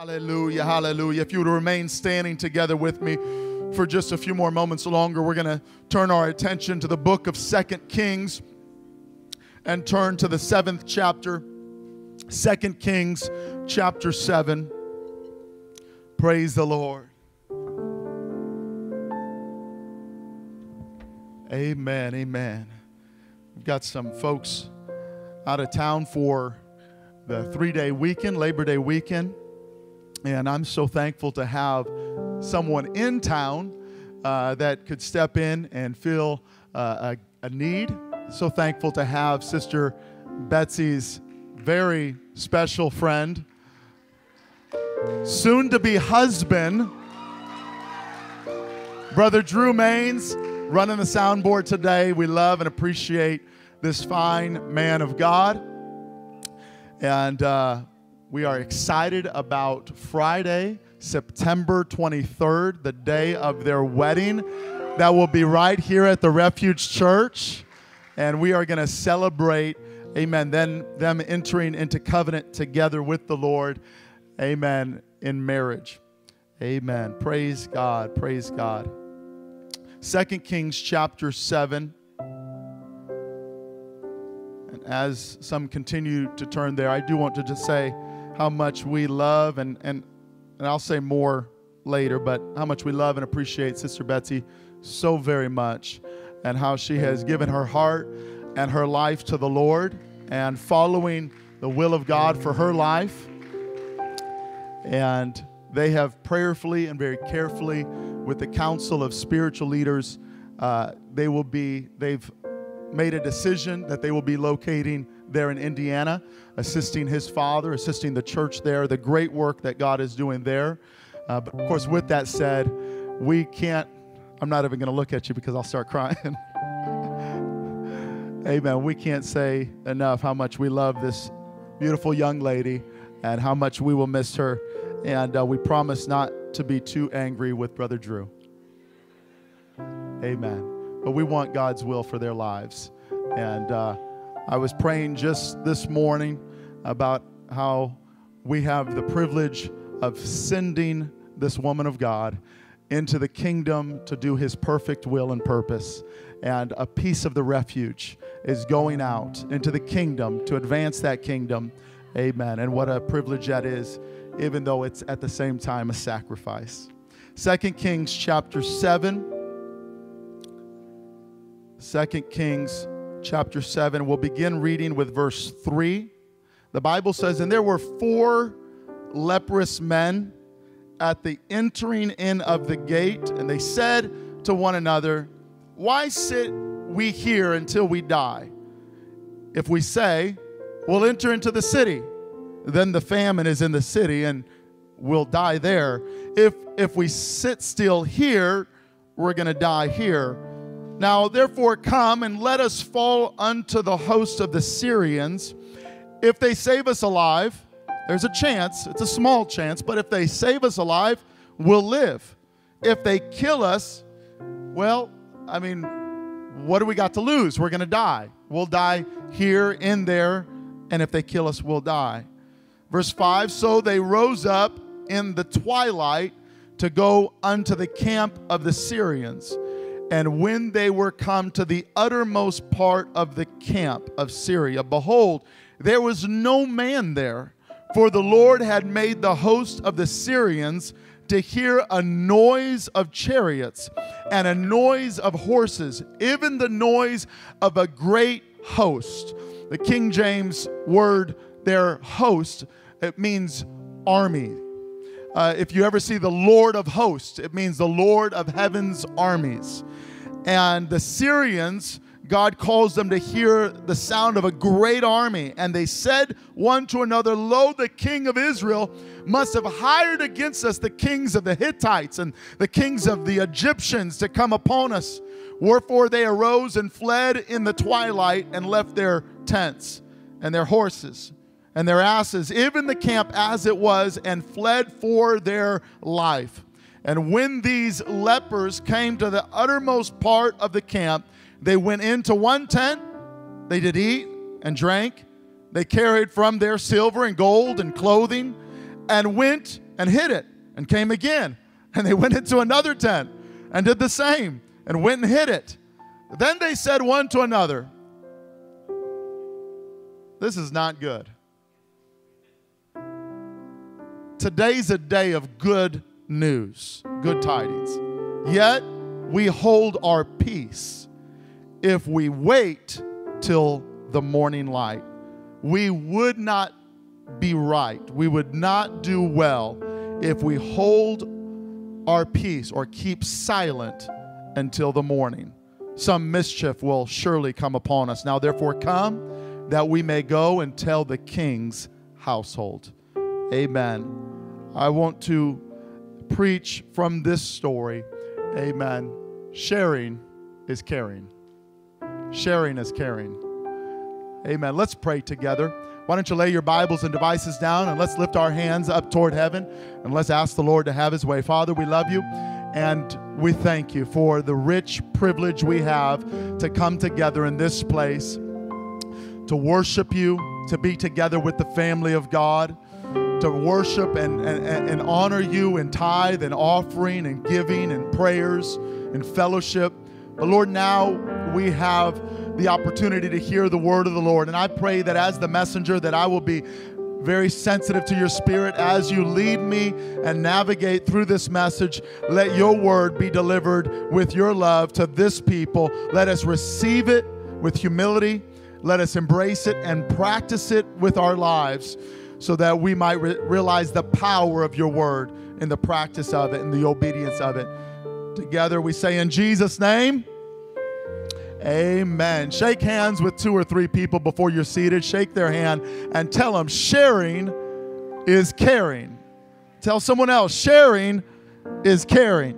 Hallelujah, hallelujah. If you would remain standing together with me for just a few more moments longer, we're going to turn our attention to the book of Second Kings and turn to the seventh chapter. Second Kings, chapter 7. Praise the Lord. Amen, amen. We've got some folks out of town for the three day weekend, Labor Day weekend. And I'm so thankful to have someone in town uh, that could step in and fill uh, a, a need. So thankful to have Sister Betsy's very special friend, soon to be husband, Brother Drew Maines, running the soundboard today. We love and appreciate this fine man of God. And uh, we are excited about Friday, September 23rd, the day of their wedding. That will be right here at the Refuge Church. And we are going to celebrate, amen, then them entering into covenant together with the Lord, amen, in marriage. Amen. Praise God. Praise God. Second Kings chapter 7. And as some continue to turn there, I do want to just say, how much we love and, and, and I'll say more later, but how much we love and appreciate Sister Betsy so very much and how she has given her heart and her life to the Lord and following the will of God for her life. And they have prayerfully and very carefully, with the council of spiritual leaders, uh, they will be, they've made a decision that they will be locating there in Indiana, assisting his father, assisting the church there, the great work that God is doing there. Uh, but of course, with that said, we can't, I'm not even going to look at you because I'll start crying. Amen. We can't say enough how much we love this beautiful young lady and how much we will miss her. And uh, we promise not to be too angry with Brother Drew. Amen. But we want God's will for their lives. And, uh, I was praying just this morning about how we have the privilege of sending this woman of God into the kingdom to do his perfect will and purpose. And a piece of the refuge is going out into the kingdom to advance that kingdom. Amen. And what a privilege that is, even though it's at the same time a sacrifice. Second Kings chapter 7. Second Kings chapter 7. We'll begin reading with verse 3. The Bible says, And there were four leprous men at the entering in of the gate, and they said to one another, Why sit we here until we die? If we say, We'll enter into the city, then the famine is in the city and we'll die there. If, if we sit still here, we're going to die here. Now, therefore, come and let us fall unto the host of the Syrians. If they save us alive, there's a chance, it's a small chance, but if they save us alive, we'll live. If they kill us, well, I mean, what do we got to lose? We're going to die. We'll die here, in there, and if they kill us, we'll die. Verse 5 So they rose up in the twilight to go unto the camp of the Syrians. And when they were come to the uttermost part of the camp of Syria, behold, there was no man there, for the Lord had made the host of the Syrians to hear a noise of chariots and a noise of horses, even the noise of a great host. The King James word their host, it means army. Uh, if you ever see the Lord of hosts, it means the Lord of heaven's armies. And the Syrians, God calls them to hear the sound of a great army. And they said one to another, Lo, the king of Israel must have hired against us the kings of the Hittites and the kings of the Egyptians to come upon us. Wherefore they arose and fled in the twilight and left their tents and their horses and their asses, even the camp as it was, and fled for their life. And when these lepers came to the uttermost part of the camp, they went into one tent, they did eat and drank, they carried from their silver and gold and clothing, and went and hid it and came again. And they went into another tent and did the same and went and hid it. Then they said one to another, This is not good. Today's a day of good news, good tidings. Yet we hold our peace if we wait till the morning light. We would not be right. We would not do well if we hold our peace or keep silent until the morning. Some mischief will surely come upon us. Now, therefore, come that we may go and tell the king's household. Amen. I want to preach from this story. Amen. Sharing is caring. Sharing is caring. Amen. Let's pray together. Why don't you lay your Bibles and devices down and let's lift our hands up toward heaven and let's ask the Lord to have his way. Father, we love you and we thank you for the rich privilege we have to come together in this place, to worship you, to be together with the family of God, to worship and, and, and honor you in tithe and offering and giving and prayers and fellowship. But Lord, now we have the opportunity to hear the word of the Lord. And I pray that as the messenger that I will be very sensitive to your spirit as you lead me and navigate through this message. Let your word be delivered with your love to this people. Let us receive it with humility. Let us embrace it and practice it with our lives so that we might re- realize the power of your word in the practice of it and the obedience of it. Together we say, In Jesus' name. Amen. Shake hands with two or three people before you're seated. Shake their hand and tell them sharing is caring. Tell someone else sharing is caring.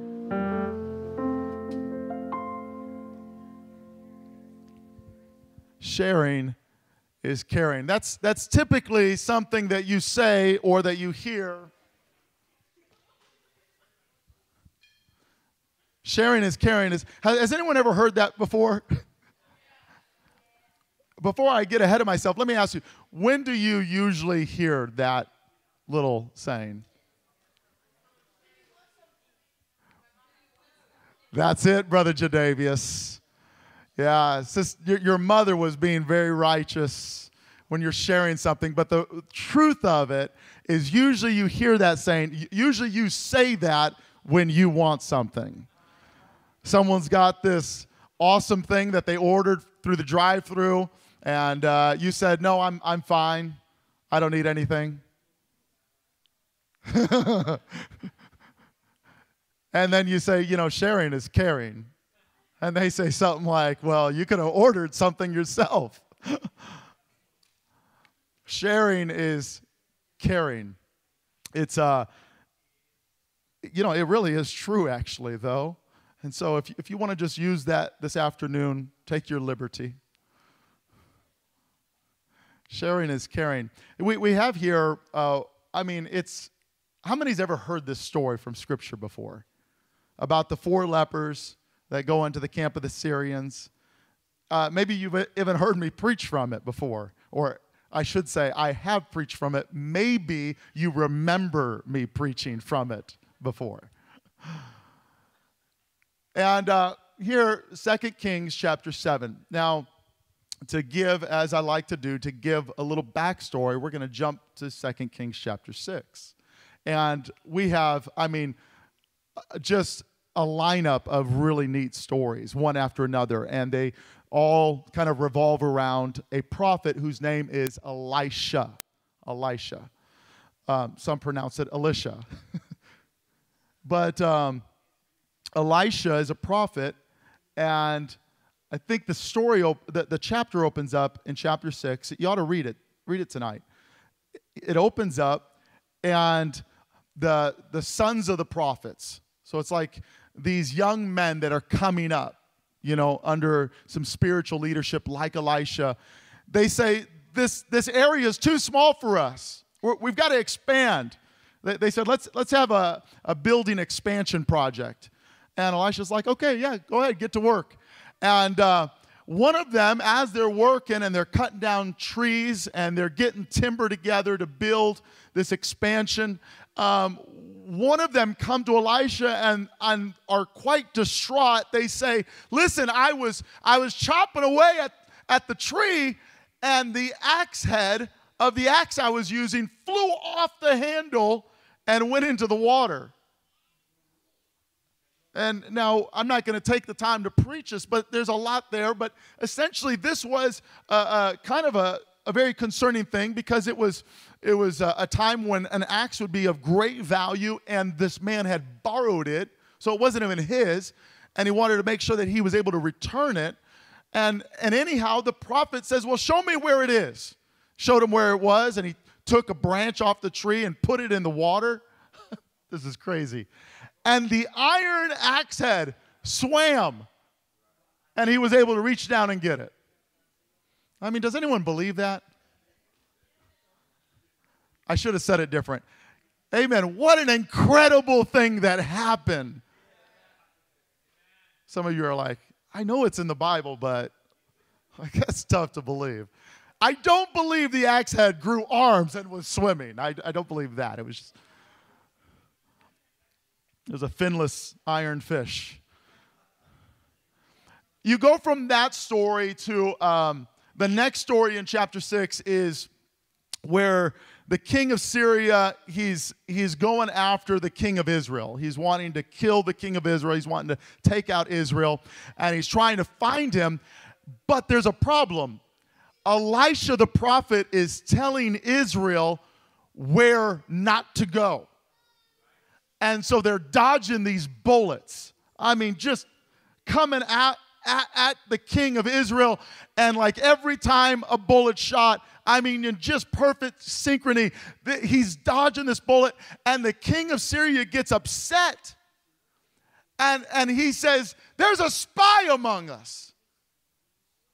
Sharing is caring. That's, that's typically something that you say or that you hear. Sharing is caring is. Has, has anyone ever heard that before? before I get ahead of myself, let me ask you when do you usually hear that little saying? That's it, Brother Jadavius. Yeah, just, your, your mother was being very righteous when you're sharing something, but the truth of it is usually you hear that saying, usually you say that when you want something. Someone's got this awesome thing that they ordered through the drive through, and uh, you said, No, I'm, I'm fine. I don't need anything. and then you say, You know, sharing is caring. And they say something like, Well, you could have ordered something yourself. sharing is caring. It's, uh, you know, it really is true, actually, though. And so if, if you want to just use that this afternoon, take your liberty. Sharing is caring. We, we have here, uh, I mean, it's, how many's ever heard this story from Scripture before? About the four lepers that go into the camp of the Syrians. Uh, maybe you've even heard me preach from it before, or I should say, I have preached from it. Maybe you remember me preaching from it before. And uh, here, Second Kings chapter 7. Now, to give, as I like to do, to give a little backstory, we're going to jump to Second Kings chapter 6. And we have, I mean, just a lineup of really neat stories, one after another. And they all kind of revolve around a prophet whose name is Elisha. Elisha. Um, some pronounce it Elisha. but um, Elisha is a prophet, and I think the story, op- the, the chapter opens up in chapter six. You ought to read it. Read it tonight. It opens up, and the the sons of the prophets. So it's like these young men that are coming up, you know, under some spiritual leadership like Elisha. They say this this area is too small for us. we have got to expand. They, they said let's let's have a, a building expansion project. And Elisha's like, okay, yeah, go ahead, get to work. And uh, one of them, as they're working and they're cutting down trees and they're getting timber together to build this expansion, um, one of them come to Elisha and, and are quite distraught. They say, Listen, I was, I was chopping away at, at the tree, and the axe head of the axe I was using flew off the handle and went into the water. And now I'm not going to take the time to preach this, but there's a lot there. But essentially, this was a, a kind of a, a very concerning thing because it was it was a, a, time when an axe would be of great value, and this man had borrowed it, so it wasn't even his, and he wanted to make sure that he was able to return it. And and anyhow, the prophet says, "Well, show me where it is." Showed him where it was, and he took a branch off the tree and put it in the water. this is crazy. And the iron axe head swam, and he was able to reach down and get it. I mean, does anyone believe that? I should have said it different. Amen. What an incredible thing that happened. Some of you are like, I know it's in the Bible, but I guess tough to believe. I don't believe the axe head grew arms and was swimming. I, I don't believe that. It was just, it was a finless iron fish. You go from that story to um, the next story in chapter 6 is where the king of Syria, he's, he's going after the king of Israel. He's wanting to kill the king of Israel. He's wanting to take out Israel, and he's trying to find him. But there's a problem. Elisha the prophet is telling Israel where not to go. And so they're dodging these bullets. I mean, just coming at, at, at the king of Israel. And like every time a bullet shot, I mean, in just perfect synchrony, he's dodging this bullet. And the king of Syria gets upset. And, and he says, There's a spy among us.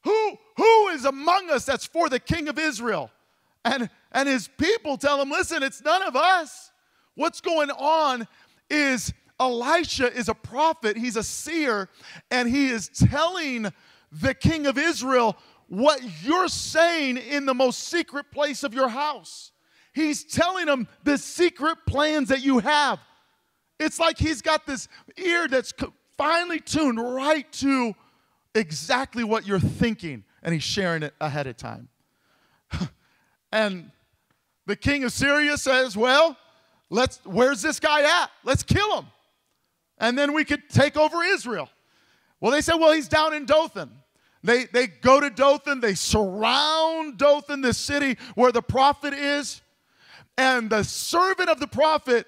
Who, who is among us that's for the king of Israel? And, and his people tell him, Listen, it's none of us. What's going on is Elisha is a prophet, he's a seer, and he is telling the king of Israel what you're saying in the most secret place of your house. He's telling him the secret plans that you have. It's like he's got this ear that's finely tuned right to exactly what you're thinking, and he's sharing it ahead of time. and the king of Syria says, Well, let's where's this guy at? Let's kill him and then we could take over Israel. Well, they said, well, he's down in Dothan. They, they go to Dothan, they surround Dothan, the city where the prophet is, and the servant of the prophet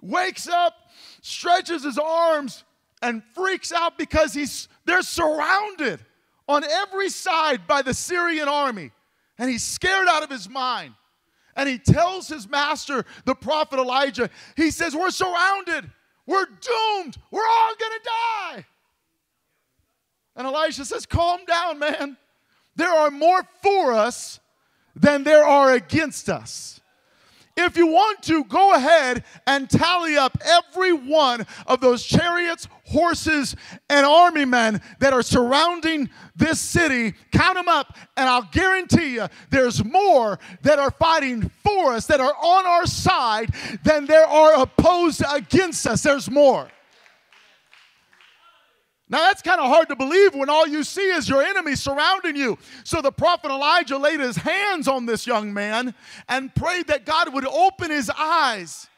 wakes up, stretches his arms, and freaks out because he's, they're surrounded on every side by the Syrian army. And he's scared out of his mind. And he tells his master, the prophet Elijah, he says, We're surrounded. We're doomed. We're all going to die. And Elisha says, Calm down, man. There are more for us than there are against us. If you want to, go ahead and tally up every one of those chariots, horses, and army men that are surrounding this city. Count them up, and I'll guarantee you there's more that are fighting for us, that are on our side, than there are opposed against us. There's more. Now that's kind of hard to believe when all you see is your enemy surrounding you. So the prophet Elijah laid his hands on this young man and prayed that God would open his eyes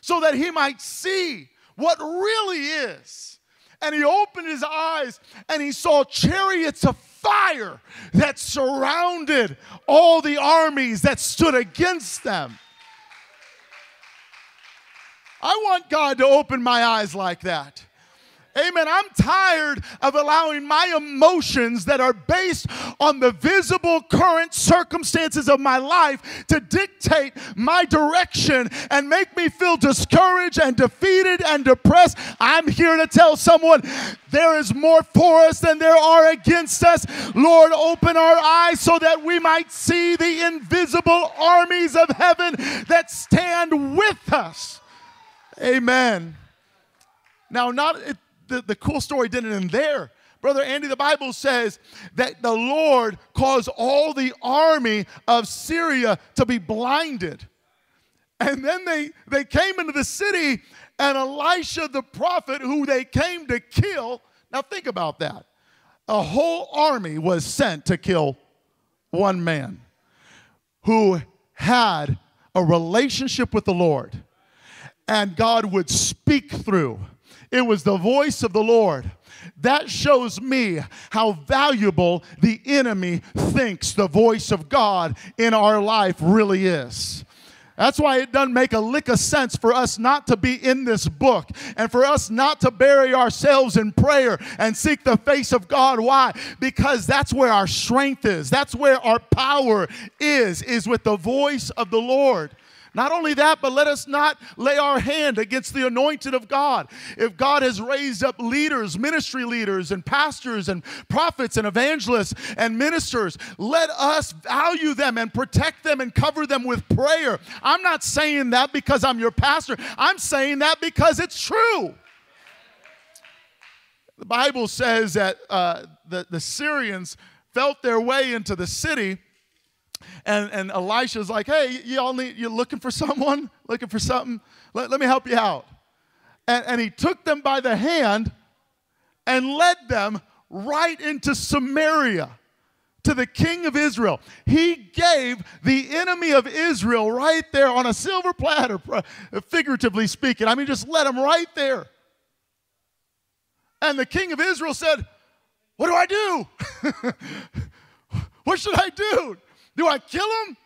so that he might see what really is. And he opened his eyes and he saw chariots of fire that surrounded all the armies that stood against them. I want God to open my eyes like that. Amen. I'm tired of allowing my emotions that are based on the visible current circumstances of my life to dictate my direction and make me feel discouraged and defeated and depressed. I'm here to tell someone there is more for us than there are against us. Lord, open our eyes so that we might see the invisible armies of heaven that stand with us. Amen. Now, not it, the, the cool story didn't end there. Brother Andy, the Bible says that the Lord caused all the army of Syria to be blinded. And then they, they came into the city, and Elisha the prophet, who they came to kill. Now, think about that. A whole army was sent to kill one man who had a relationship with the Lord, and God would speak through. It was the voice of the Lord. That shows me how valuable the enemy thinks the voice of God in our life really is. That's why it doesn't make a lick of sense for us not to be in this book and for us not to bury ourselves in prayer and seek the face of God. Why? Because that's where our strength is. That's where our power is, is with the voice of the Lord. Not only that, but let us not lay our hand against the anointed of God. If God has raised up leaders, ministry leaders, and pastors, and prophets, and evangelists, and ministers, let us value them and protect them and cover them with prayer. I'm not saying that because I'm your pastor, I'm saying that because it's true. The Bible says that uh, the, the Syrians felt their way into the city and, and Elisha's like, hey, y'all need, you're looking for someone? Looking for something? Let, let me help you out. And, and he took them by the hand and led them right into Samaria to the king of Israel. He gave the enemy of Israel right there on a silver platter, figuratively speaking. I mean, just let him right there. And the king of Israel said, What do I do? what should I do? Do I kill him?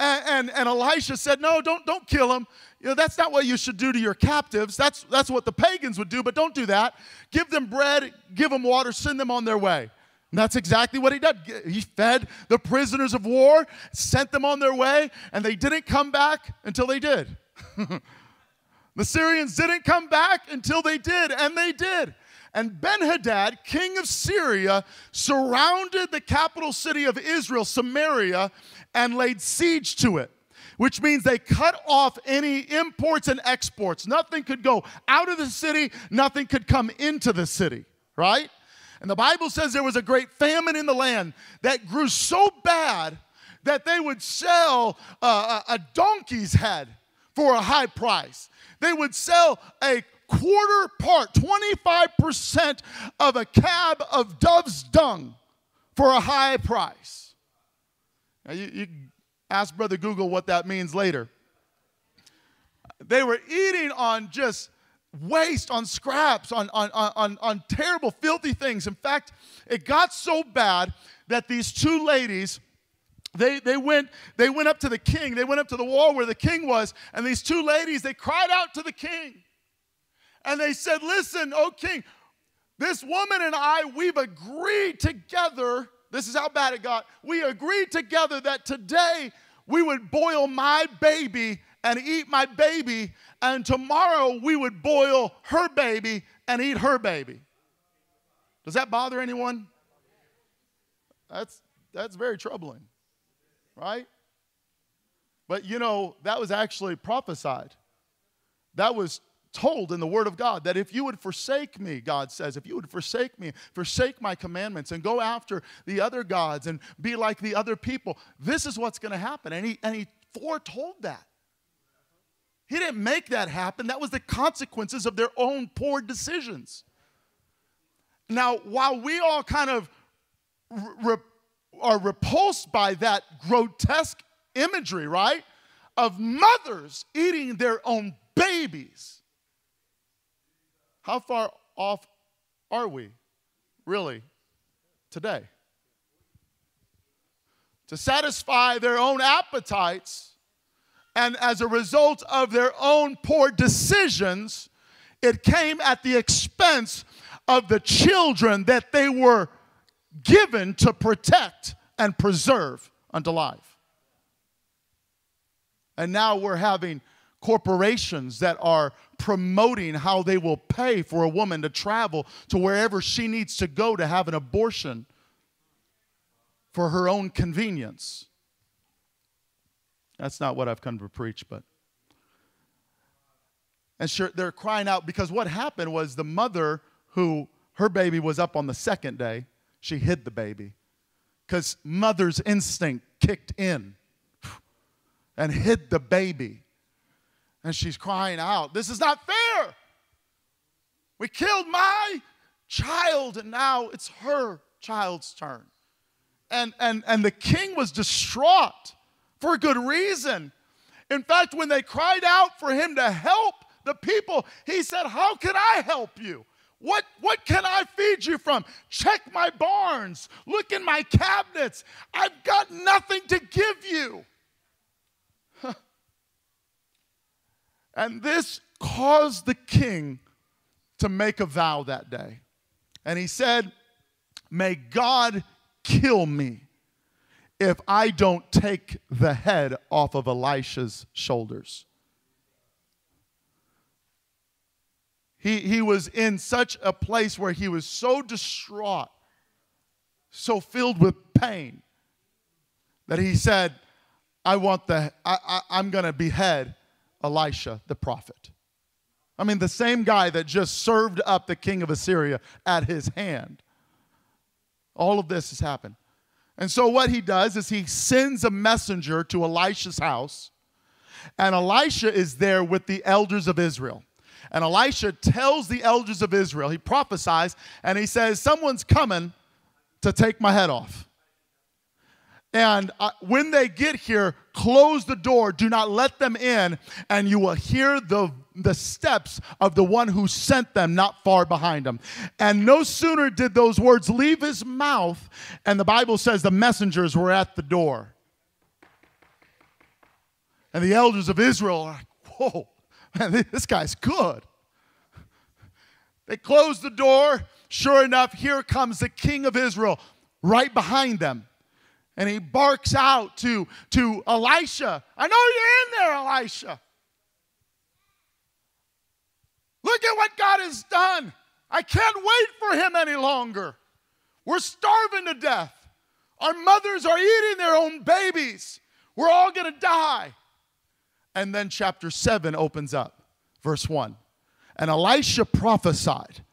And, and, and, Elisha said, No, don't, don't kill him. You know, that's not what you should do to your captives. That's, that's what the pagans would do, but don't do that. Give them bread, give them water, send them on their way. And that's exactly what he did. He fed the prisoners of war, sent them on their way, and they didn't come back until they did. the Syrians didn't come back until they did, and they did. And Ben Hadad, king of Syria, surrounded the capital city of Israel, Samaria, and laid siege to it, which means they cut off any imports and exports. Nothing could go out of the city, nothing could come into the city, right? And the Bible says there was a great famine in the land that grew so bad that they would sell uh, a, a donkey's head for a high price. They would sell a quarter part, 25% of a cab of dove's dung for a high price. Now, you, you ask Brother Google what that means later. They were eating on just waste, on scraps, on, on, on, on terrible, filthy things. In fact, it got so bad that these two ladies they, they, went, they went up to the king. They went up to the wall where the king was, and these two ladies, they cried out to the king and they said, Listen, O king, this woman and I, we've agreed together. This is how bad it got. We agreed together that today we would boil my baby and eat my baby, and tomorrow we would boil her baby and eat her baby. Does that bother anyone? That's, that's very troubling, right? But you know, that was actually prophesied. That was told in the Word of God that if you would forsake me, God says, if you would forsake me, forsake my commandments, and go after the other gods and be like the other people, this is what's going to happen. And he, and he foretold that. He didn't make that happen. That was the consequences of their own poor decisions. Now, while we all kind of re- are repulsed by that grotesque imagery, right, of mothers eating their own babies, how far off are we, really, today? To satisfy their own appetites, and as a result of their own poor decisions, it came at the expense of the children that they were given to protect and preserve unto life. And now we're having corporations that are promoting how they will pay for a woman to travel to wherever she needs to go to have an abortion for her own convenience. That's not what I've come to preach, but. And sure, they're crying out because what happened was the mother who her baby was up on the second day, she hid the baby because mother's instinct kicked in and hid the baby And she's crying out, This is not fair. We killed my child, and now it's her child's turn. And, and, and the king was distraught for a good reason. In fact, when they cried out for him to help the people, he said, How can I help you? What, what can I feed you from? Check my barns, look in my cabinets. I've got nothing to give you. And this caused the king to make a vow that day. And he said, May God kill me if I don't take the head off of Elisha's shoulders. He, he was in such a place where he was so distraught, so filled with pain, that he said, I want the, I, I, I'm going to behead Elisha the prophet. I mean, the same guy that just served up the king of Assyria at his hand. All of this has happened. And so, what he does is he sends a messenger to Elisha's house, and Elisha is there with the elders of Israel. And Elisha tells the elders of Israel, he prophesies, and he says, Someone's coming to take my head off. And uh, when they get here, close the door, do not let them in, and you will hear the, the steps of the one who sent them not far behind them. And no sooner did those words leave his mouth, and the Bible says the messengers were at the door. And the elders of Israel are like, whoa, man, this guy's good. They close the door. Sure enough, here comes the king of Israel right behind them. And he barks out to, to Elisha, I know you're in there, Elisha. Look at what God has done. I can't wait for him any longer. We're starving to death. Our mothers are eating their own babies. We're all going to die. And then chapter 7 opens up, verse 1. And Elisha prophesied,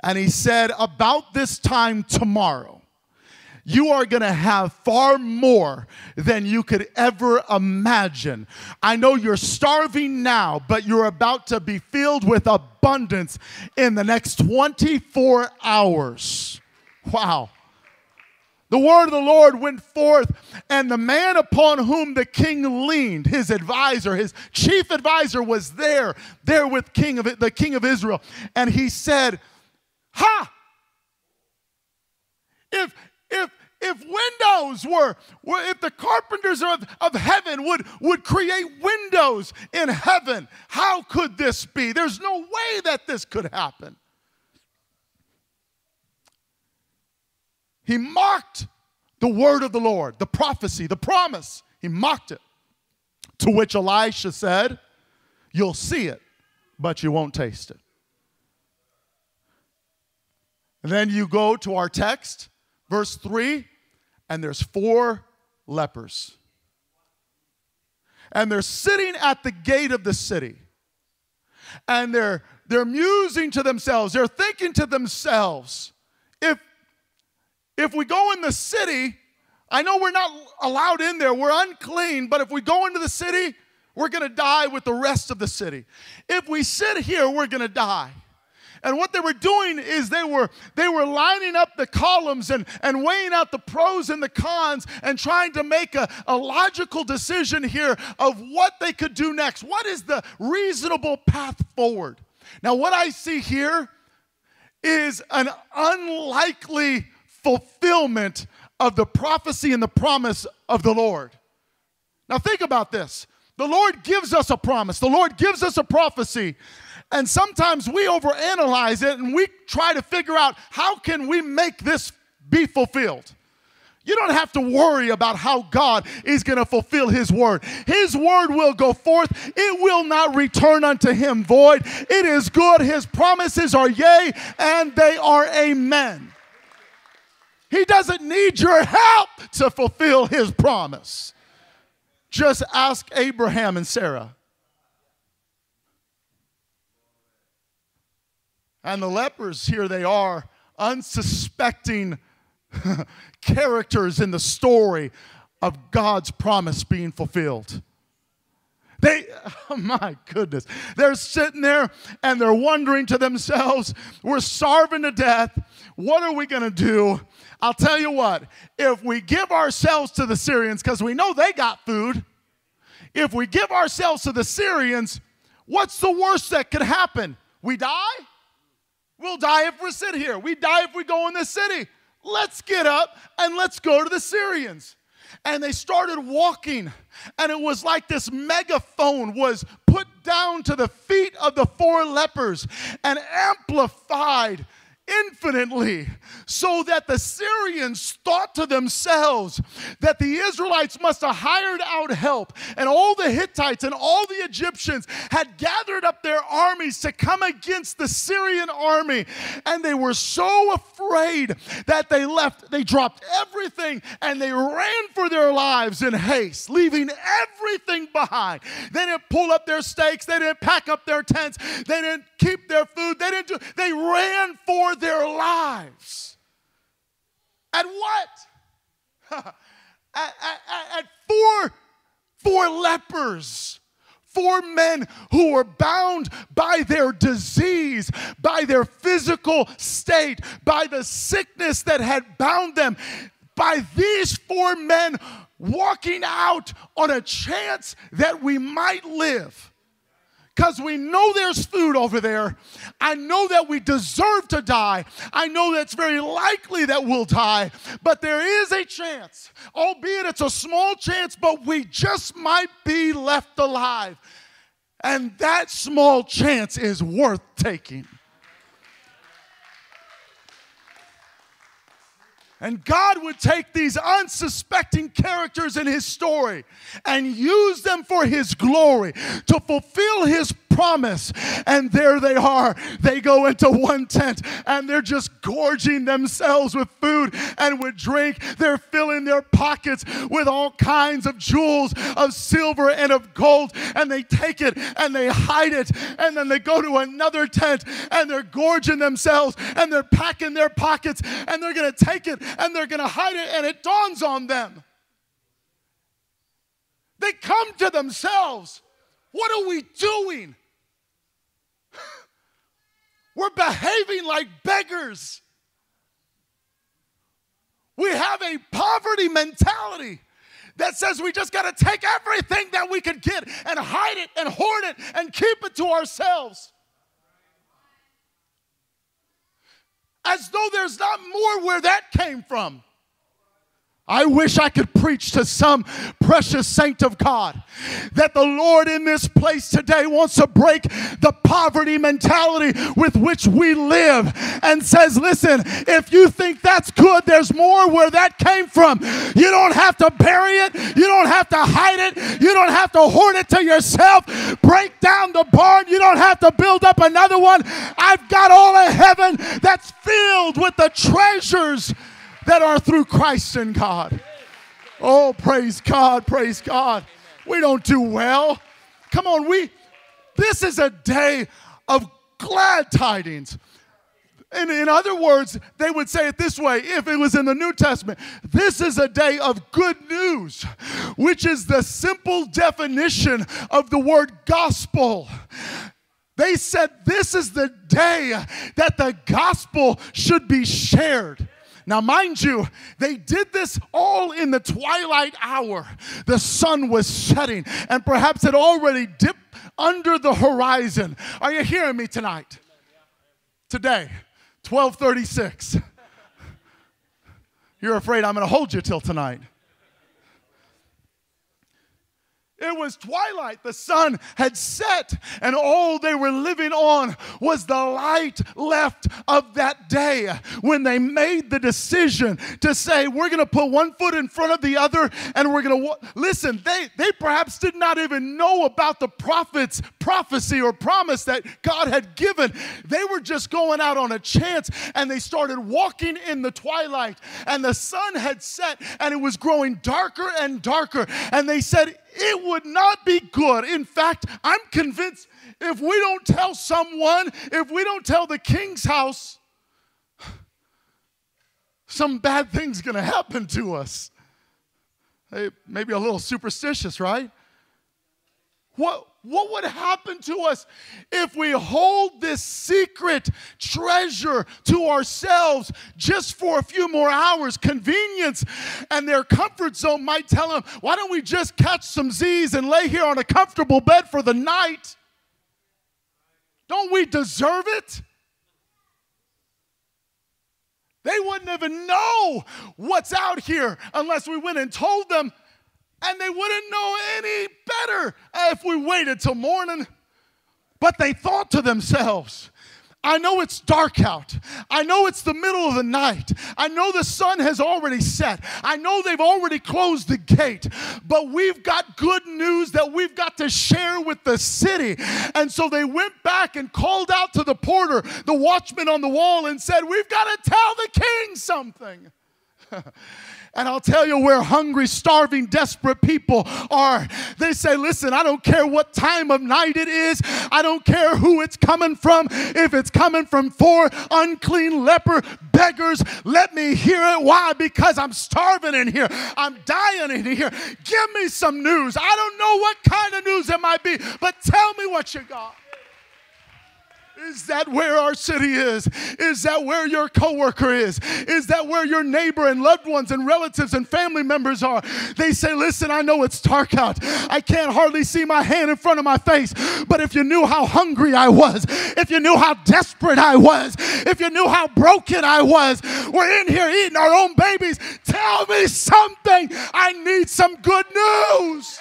and he said, About this time tomorrow, you are going to have far more than you could ever imagine. I know you're starving now, but you're about to be filled with abundance in the next 24 hours. Wow. The word of the Lord went forth, and the man upon whom the king leaned, his advisor, his chief advisor, was there, there with king of the king of Israel, and he said, "Ha! If if if windows were, if the carpenters of, of heaven would, would create windows in heaven, how could this be? There's no way that this could happen. He mocked the word of the Lord, the prophecy, the promise. He mocked it. To which Elisha said, You'll see it, but you won't taste it. And then you go to our text verse 3, and there's four lepers. And they're sitting at the gate of the city. And they're they're musing to themselves. They're thinking to themselves, if if we go in the city, I know we're not allowed in there. We're unclean, but if we go into the city, we're going to die with the rest of the city. If we sit here, we're going to die. And what they were doing is they were they were lining up the columns and, and weighing out the pros and the cons and trying to make a, a logical decision here of what they could do next. What is the reasonable path forward? Now, what I see here is an unlikely fulfillment of the prophecy and the promise of the Lord. Now, think about this. The Lord gives us a promise, the Lord gives us a prophecy. And sometimes we overanalyze it and we try to figure out how can we make this be fulfilled. You don't have to worry about how God is going to fulfill His word. His word will go forth, it will not return unto Him void. It is good. His promises are yea and they are amen. He doesn't need your help to fulfill His promise. Just ask Abraham and Sarah. And the lepers, here they are, unsuspecting characters in the story of God's promise being fulfilled. They, oh my goodness, they're sitting there and they're wondering to themselves, we're starving to death. What are we going to do? I'll tell you what, if we give ourselves to the Syrians, because we know they got food, if we give ourselves to the Syrians, what's the worst that could happen? We die? We'll die if we sit here. We die if we go in the city. Let's get up and let's go to the Syrians. And they started walking, and it was like this megaphone was put down to the feet of the four lepers and amplified infinitely, so that the Syrians thought to themselves that the Israelites must have hired out help, and all the Hittites and all the Egyptians had gathered up their armies to come against the Syrian army, and they were so afraid that they left, they dropped everything, and they ran for their lives in haste, leaving everything behind. They didn't pull up their stakes, they didn't pack up their tents, they didn't keep their food, they didn't do, they ran for their lives. At what? at, at, at four, four lepers four men who were bound by their disease, by their physical state, by the sickness that had bound them, by these four men walking out on a chance that we might live because we know there's food over there. I know that we deserve to die. I know that it's very likely that we'll die, but there is a chance, albeit it's a small chance, but we just might be left alive. And that small chance is worth taking. And God would take these unsuspecting characters in his story and use them for his glory to fulfill his promise. And there they are. They go into one tent and they're just gorging themselves with food and with drink. They're filling their pockets with all kinds of jewels of silver and of gold. And they take it and they hide it. And then they go to another tent and they're gorging themselves and they're packing their pockets and they're going to take it and they're going to hide it, and it dawns on them. They come to themselves. What are we doing? We're behaving like beggars. We have a poverty mentality that says we just got to take everything that we can get and hide it and hoard it and keep it to ourselves. as though there's not more where that came from. I wish I could preach to some precious saint of God that the Lord in this place today wants to break the poverty mentality with which we live and says, listen, if you think that's good, there's more where that came from. You don't have to bury it, you don't have to hide it, you don't have to hoard it to yourself. Break down the barn, you don't have to build up another one. I've got all of heaven that's filled with the treasures that are through Christ and God. Oh, praise God, praise God. We don't do well. Come on, we this is a day of glad tidings. And in other words, they would say it this way if it was in the New Testament this is a day of good news, which is the simple definition of the word gospel. They said this is the day that the gospel should be shared. Now, mind you, they did this all in the twilight hour. The sun was setting and perhaps it already dipped under the horizon. Are you hearing me tonight? Today, 1236. You're afraid I'm going to hold you till tonight. It was twilight. The sun had set, and all they were living on was the light left of that day when they made the decision to say, We're going to put one foot in front of the other, and we're going to listen. They, they perhaps did not even know about the prophet's prophecy or promise that God had given. They were just going out on a chance, and they started walking in the twilight, and the sun had set, and it was growing darker and darker. And they said, it would not be good. In fact, I'm convinced if we don't tell someone, if we don't tell the king's house, some bad thing's to happen to us. Hey, maybe a little superstitious, right? What, what would happen to us if we hold this secret treasure to ourselves just for a few more hours? Convenience and their comfort zone might tell them, why don't we just catch some Z's and lay here on a comfortable bed for the night? Don't we deserve it? They wouldn't even know what's out here unless we went and told them and they wouldn't know any better if we waited till morning. But they thought to themselves, I know it's dark out. I know it's the middle of the night. I know the sun has already set. I know they've already closed the gate. But we've got good news that we've got to share with the city. And so they went back and called out to the porter, the watchman on the wall, and said, We've got to tell the king something. And I'll tell you where hungry, starving, desperate people are. They say, Listen, I don't care what time of night it is, I don't care who it's coming from. If it's coming from four unclean leper beggars, let me hear it. Why? Because I'm starving in here, I'm dying in here. Give me some news. I don't know what kind of news it might be, but tell me what you got. Is that where our city is? Is that where your coworker is? Is that where your neighbor and loved ones and relatives and family members are? They say, Listen, I know it's dark out. I can't hardly see my hand in front of my face. But if you knew how hungry I was, if you knew how desperate I was, if you knew how broken I was, we're in here eating our own babies. Tell me something. I need some good news.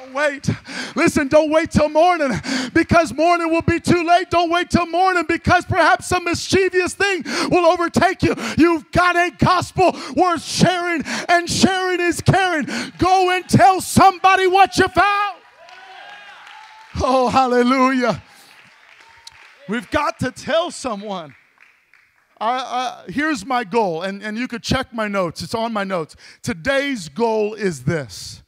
Don't wait. Listen, don't wait till morning because morning will be too late. Don't wait till morning because perhaps some mischievous thing will overtake you. You've got a gospel worth sharing, and sharing is caring. Go and tell somebody what you found. Oh, hallelujah. We've got to tell someone. I, I, here's my goal, and, and you could check my notes. It's on my notes. Today's goal is this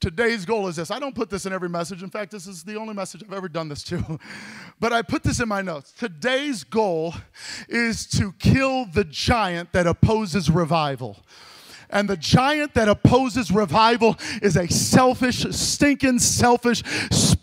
Today's goal is this. I don't put this in every message. In fact, this is the only message I've ever done this to. But I put this in my notes. Today's goal is to kill the giant that opposes revival. And the giant that opposes revival is a selfish, stinking, selfish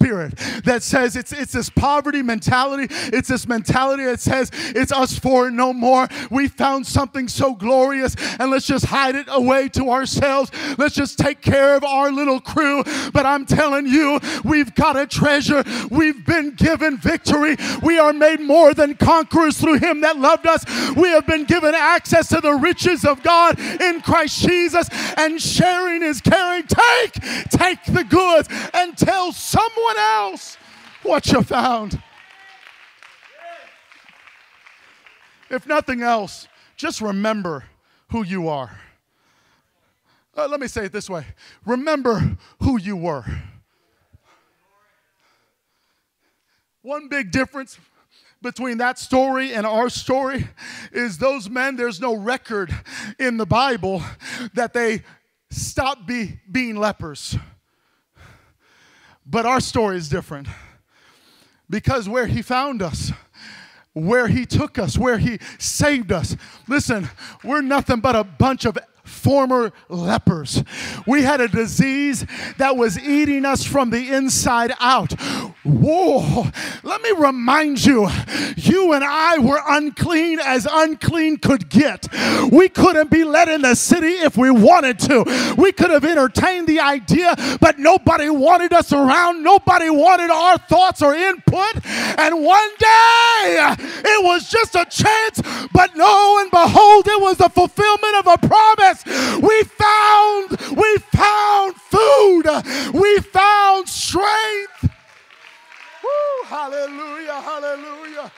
spirit that says it's, it's this poverty mentality. It's this mentality that says it's us for no more. We found something so glorious and let's just hide it away to ourselves. Let's just take care of our little crew. But I'm telling you, we've got a treasure. We've been given victory. We are made more than conquerors through him that loved us. We have been given access to the riches of God in Christ Jesus, and sharing is caring. Take, take the goods and tell someone else what you found. If nothing else, just remember who you are. Uh, let me say it this way remember who you were. One big difference between that story and our story is those men, there's no record in the Bible that they stopped be, being lepers. But our story is different because where he found us, where he took us, where he saved us. Listen, we're nothing but a bunch of former lepers. We had a disease that was eating us from the inside out. Whoa, let me remind you, you and I were unclean as unclean could get. We couldn't be let in the city if we wanted to. We could have entertained the idea, but nobody wanted us around. Nobody wanted our thoughts or input. And one day, it was just a chance, but lo and behold, it was the fulfillment of a promise. We found, we found food. We found strength. Woo, hallelujah, hallelujah.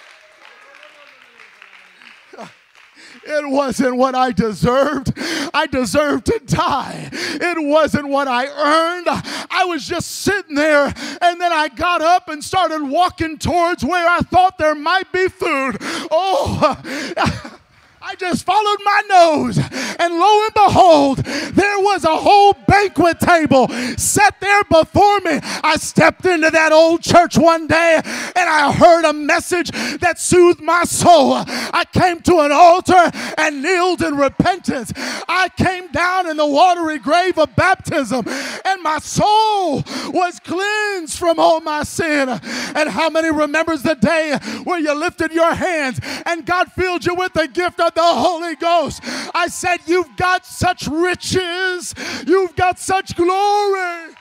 It wasn't what I deserved. I deserved to die. It wasn't what I earned. I was just sitting there, and then I got up and started walking towards where I thought there might be food. Oh, I just followed my nose, and lo and behold, there was a whole banquet table set there before me. I stepped into that old church one day and I heard a message that soothed my soul. I came to an altar and kneeled in repentance. I came down in the watery grave of baptism, and my soul was cleansed from all my sin. And how many remembers the day where you lifted your hands and God filled you with the gift of the Holy Ghost? I said, You've got such riches, you've got such glory.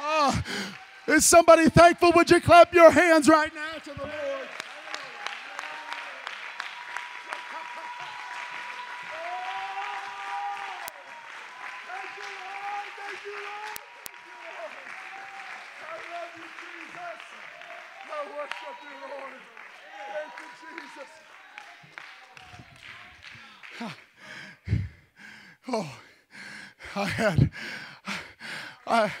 Oh, is somebody thankful? Would you clap your hands right now to the Lord? Oh, I had, I,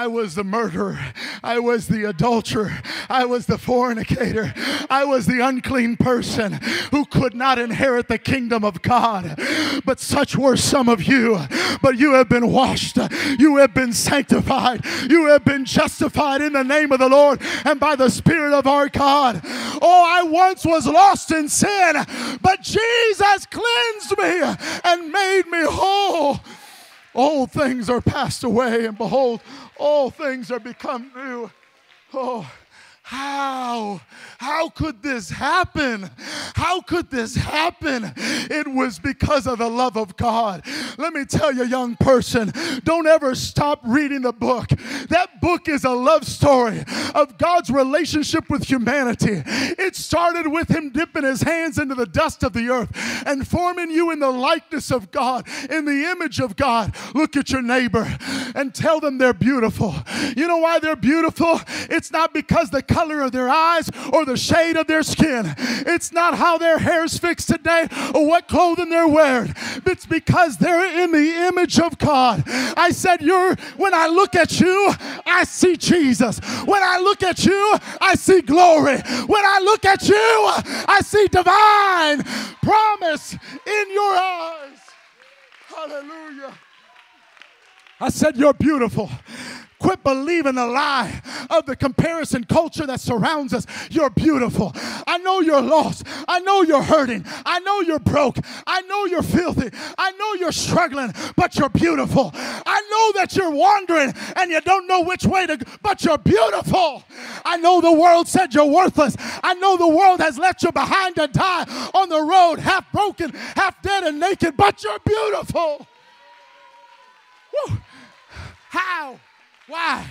I was the murderer. I was the adulterer. I was the fornicator. I was the unclean person who could not inherit the kingdom of God. But such were some of you. But you have been washed. You have been sanctified. You have been justified in the name of the Lord and by the Spirit of our God. Oh, I once was lost in sin, but Jesus cleansed me and made me whole. Old things are passed away, and behold, all things are become new. Oh, how? How could this happen? How could this happen? It was because of the love of God. Let me tell you, young person, don't ever stop reading the book. That book is a love story of God's relationship with humanity. It started with Him dipping His hands into the dust of the earth and forming you in the likeness of God, in the image of God. Look at your neighbor and tell them they're beautiful. You know why they're beautiful? It's not because the color of their eyes or the shade of their skin. It's not how their hair's fixed today or what clothing they're wearing. It's because they're in the image of God. I said, You're when I look at you, I see Jesus. When I look at you, I see glory. When I look at you, I see divine promise in your eyes. Hallelujah. I said, You're beautiful. Quit believing the lie of the comparison culture that surrounds us. You're beautiful. I know you're lost. I know you're hurting. I know you're broke. I know you're filthy. I know you're struggling, but you're beautiful. I know that you're wandering and you don't know which way to go, but you're beautiful. I know the world said you're worthless. I know the world has left you behind to die on the road, half broken, half dead, and naked, but you're beautiful. Woo. How? Why?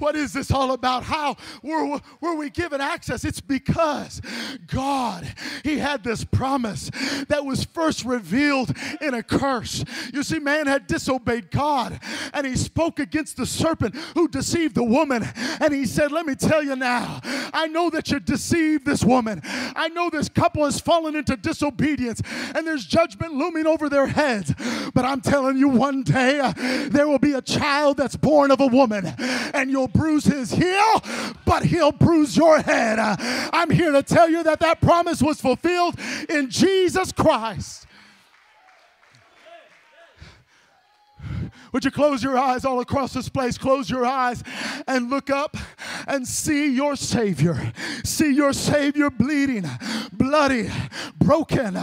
What is this all about? How were, were we given access? It's because God, He had this promise that was first revealed in a curse. You see, man had disobeyed God and he spoke against the serpent who deceived the woman. And he said, Let me tell you now, I know that you deceived this woman. I know this couple has fallen into disobedience and there's judgment looming over their heads. But I'm telling you, one day uh, there will be a child that's born of a woman and you'll bruise his heel, but he'll bruise your head. I'm here to tell you that that promise was fulfilled in Jesus Christ. Would you close your eyes all across this place? Close your eyes and look up and see your Savior. See your Savior bleeding, bloody, broken,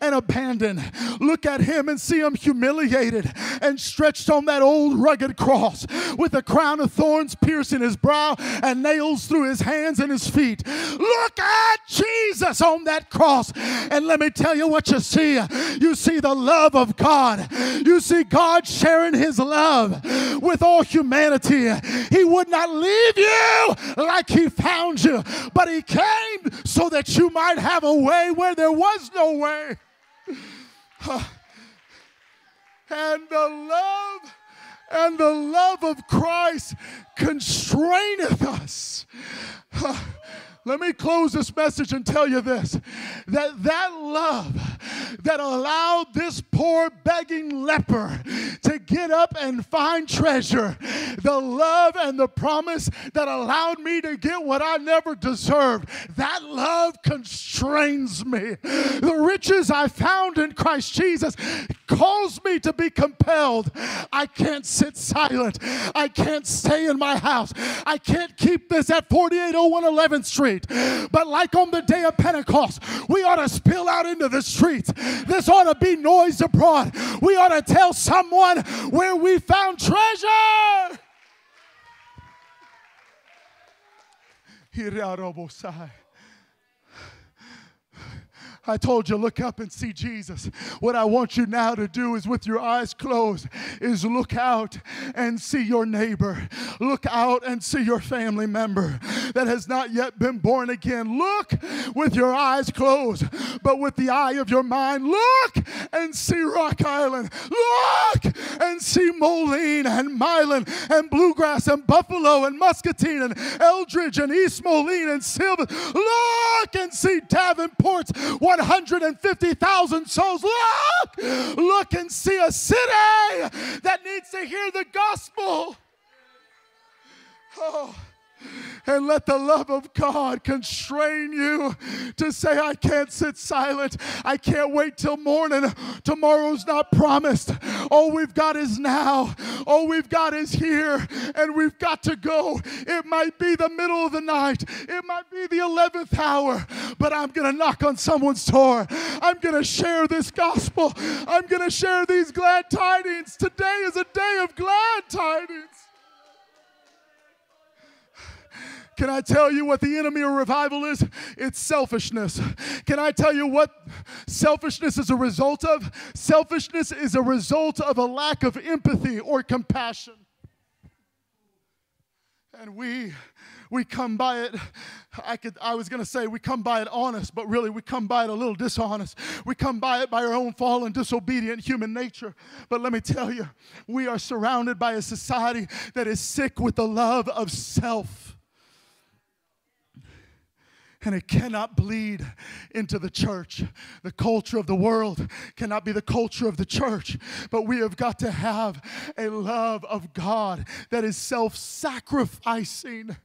and abandoned. Look at Him and see Him humiliated and stretched on that old rugged cross with a crown of thorns piercing His brow and nails through His hands and His feet. Look at Jesus on that cross. And let me tell you what you see. You see the love of God. You see God sharing His his love with all humanity. He would not leave you like he found you, but he came so that you might have a way where there was no way. And the love and the love of Christ constraineth us. Let me close this message and tell you this that that love that allowed this poor begging leper to get up and find treasure. The love and the promise that allowed me to get what I never deserved. That love constrains me. The riches I found in Christ Jesus calls me to be compelled. I can't sit silent. I can't stay in my house. I can't keep this at 4801 11th Street. But like on the day of Pentecost, we ought to spill out into the streets. This ought to be noise abroad. We ought to tell someone where we found treasure. I told you, look up and see Jesus. What I want you now to do is, with your eyes closed, is look out and see your neighbor. Look out and see your family member that has not yet been born again. Look with your eyes closed, but with the eye of your mind, look and see Rock Island. Look and see Moline and Milan and Bluegrass and Buffalo and Muscatine and Eldridge and East Moline and Silvis. Look and see Davenport's 150,000 souls. Look! Look and see a city that needs to hear the gospel. Oh and let the love of God constrain you to say, I can't sit silent. I can't wait till morning. Tomorrow's not promised. All we've got is now. All we've got is here, and we've got to go. It might be the middle of the night, it might be the 11th hour, but I'm going to knock on someone's door. I'm going to share this gospel. I'm going to share these glad tidings. Today is a day of glad tidings. Can I tell you what the enemy of revival is? It's selfishness. Can I tell you what selfishness is a result of? Selfishness is a result of a lack of empathy or compassion. And we we come by it i could i was going to say we come by it honest but really we come by it a little dishonest we come by it by our own fallen disobedient human nature but let me tell you we are surrounded by a society that is sick with the love of self and it cannot bleed into the church. The culture of the world cannot be the culture of the church, but we have got to have a love of God that is self sacrificing.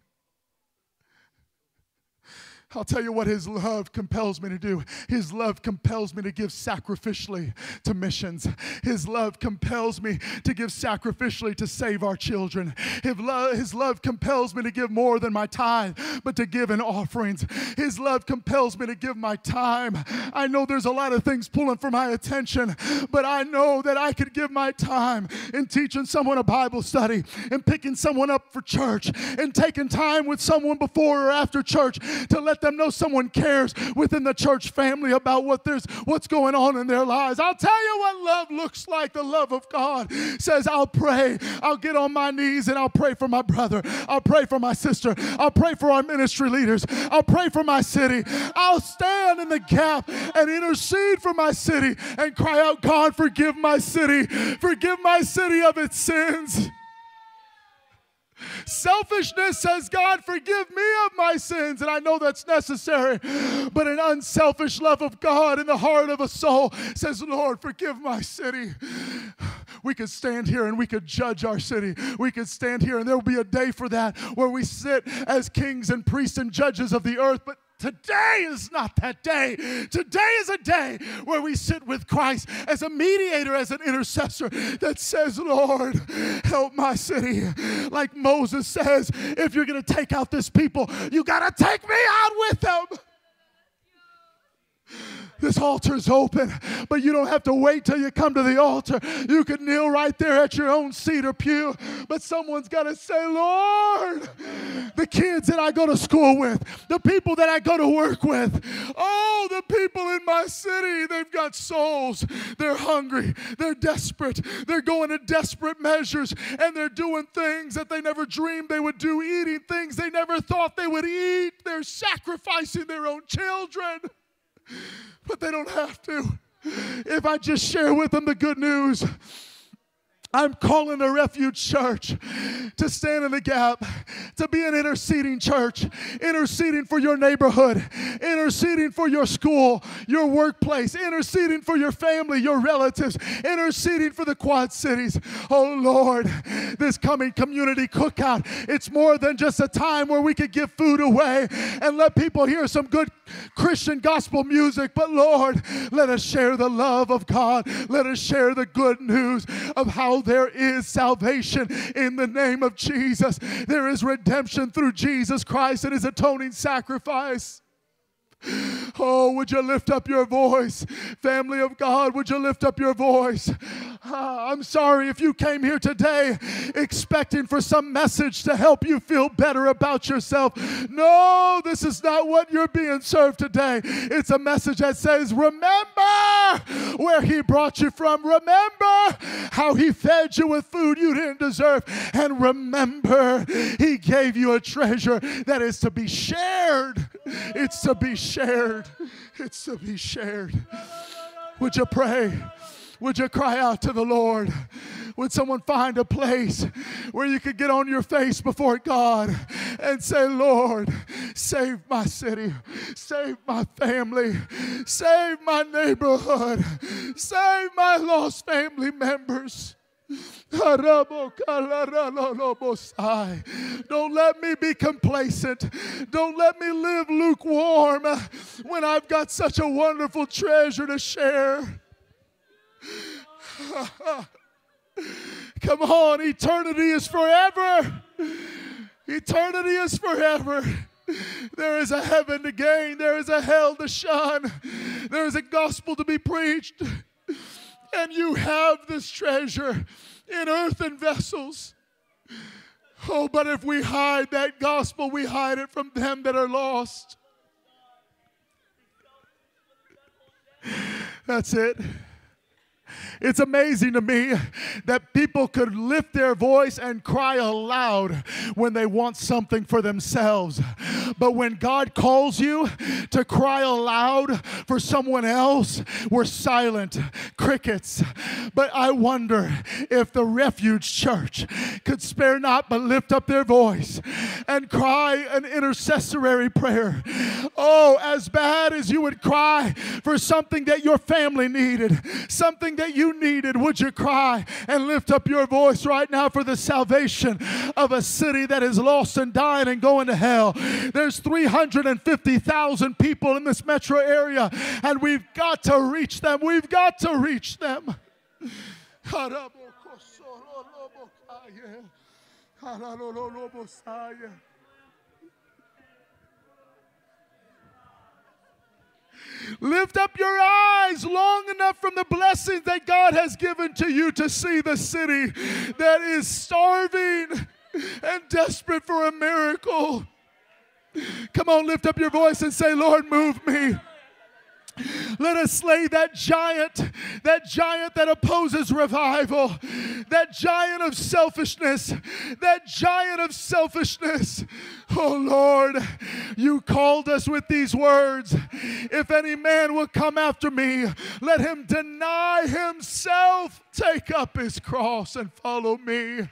I'll tell you what His love compels me to do. His love compels me to give sacrificially to missions. His love compels me to give sacrificially to save our children. His love, his love compels me to give more than my tithe, but to give in offerings. His love compels me to give my time. I know there's a lot of things pulling for my attention, but I know that I could give my time in teaching someone a Bible study and picking someone up for church and taking time with someone before or after church to let them know someone cares within the church family about what there's what's going on in their lives. I'll tell you what love looks like. The love of God says, I'll pray. I'll get on my knees and I'll pray for my brother. I'll pray for my sister. I'll pray for our ministry leaders. I'll pray for my city. I'll stand in the gap and intercede for my city and cry out, God, forgive my city. Forgive my city of its sins. Selfishness says, God, forgive me of my sins. And I know that's necessary. But an unselfish love of God in the heart of a soul says, Lord, forgive my city. We could stand here and we could judge our city. We could stand here and there will be a day for that where we sit as kings and priests and judges of the earth. But Today is not that day. Today is a day where we sit with Christ as a mediator, as an intercessor that says, Lord, help my city. Like Moses says, if you're going to take out this people, you got to take me out with them. This altar is open, but you don't have to wait till you come to the altar. You can kneel right there at your own seat or pew, but someone's got to say, Lord, the kids that I go to school with, the people that I go to work with, oh, the people in my city, they've got souls. They're hungry, they're desperate, they're going to desperate measures, and they're doing things that they never dreamed they would do, eating things they never thought they would eat. They're sacrificing their own children but they don't have to. If I just share with them the good news, I'm calling the refuge church to stand in the gap, to be an interceding church, interceding for your neighborhood, interceding for your school, your workplace, interceding for your family, your relatives, interceding for the Quad Cities. Oh Lord, this coming community cookout, it's more than just a time where we could give food away and let people hear some good Christian gospel music, but Lord, let us share the love of God. Let us share the good news of how there is salvation in the name of Jesus. There is redemption through Jesus Christ and his atoning sacrifice. Oh, would you lift up your voice? Family of God, would you lift up your voice? Uh, I'm sorry if you came here today expecting for some message to help you feel better about yourself. No, this is not what you're being served today. It's a message that says, Remember where He brought you from. Remember how He fed you with food you didn't deserve. And remember, He gave you a treasure that is to be shared. It's to be shared. It's to be shared. Would you pray? Would you cry out to the Lord? Would someone find a place where you could get on your face before God and say, Lord, save my city, save my family, save my neighborhood, save my lost family members? Don't let me be complacent. Don't let me live lukewarm when I've got such a wonderful treasure to share. Come on, eternity is forever. Eternity is forever. There is a heaven to gain, there is a hell to shun, there is a gospel to be preached. And you have this treasure in earthen vessels. Oh, but if we hide that gospel, we hide it from them that are lost. That's it. It's amazing to me that people could lift their voice and cry aloud when they want something for themselves. But when God calls you to cry aloud for someone else, we're silent, crickets. But I wonder if the refuge church could spare not but lift up their voice and cry an intercessory prayer. Oh, as bad as you would cry for something that your family needed, something that you needed, would you cry and lift up your voice right now for the salvation of a city that is lost and dying and going to hell? There's 350,000 people in this metro area, and we've got to reach them. We've got to reach them. Lift up your eyes long enough from the blessings that God has given to you to see the city that is starving and desperate for a miracle. Come on, lift up your voice and say, Lord, move me. Let us slay that giant, that giant that opposes revival, that giant of selfishness, that giant of selfishness. Oh Lord, you called us with these words. If any man will come after me, let him deny himself take up his cross and follow me.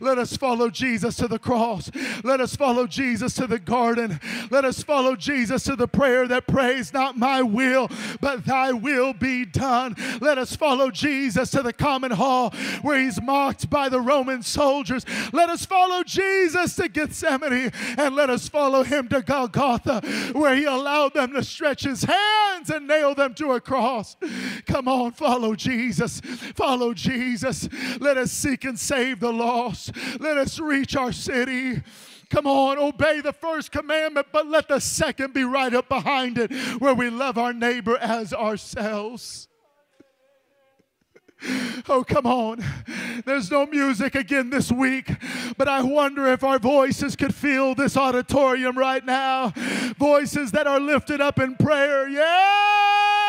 Let us follow Jesus to the cross. Let us follow Jesus to the garden. Let us follow Jesus to the prayer that prays, Not my will, but thy will be done. Let us follow Jesus to the common hall where he's mocked by the Roman soldiers. Let us follow Jesus to Gethsemane and let us follow him to Golgotha where he allowed them to stretch his hands and nail them to a cross. Come on, follow Jesus. Follow follow Jesus. Let us seek and save the lost. Let us reach our city. Come on, obey the first commandment, but let the second be right up behind it, where we love our neighbor as ourselves. Oh, come on. There's no music again this week, but I wonder if our voices could fill this auditorium right now. Voices that are lifted up in prayer. Yeah.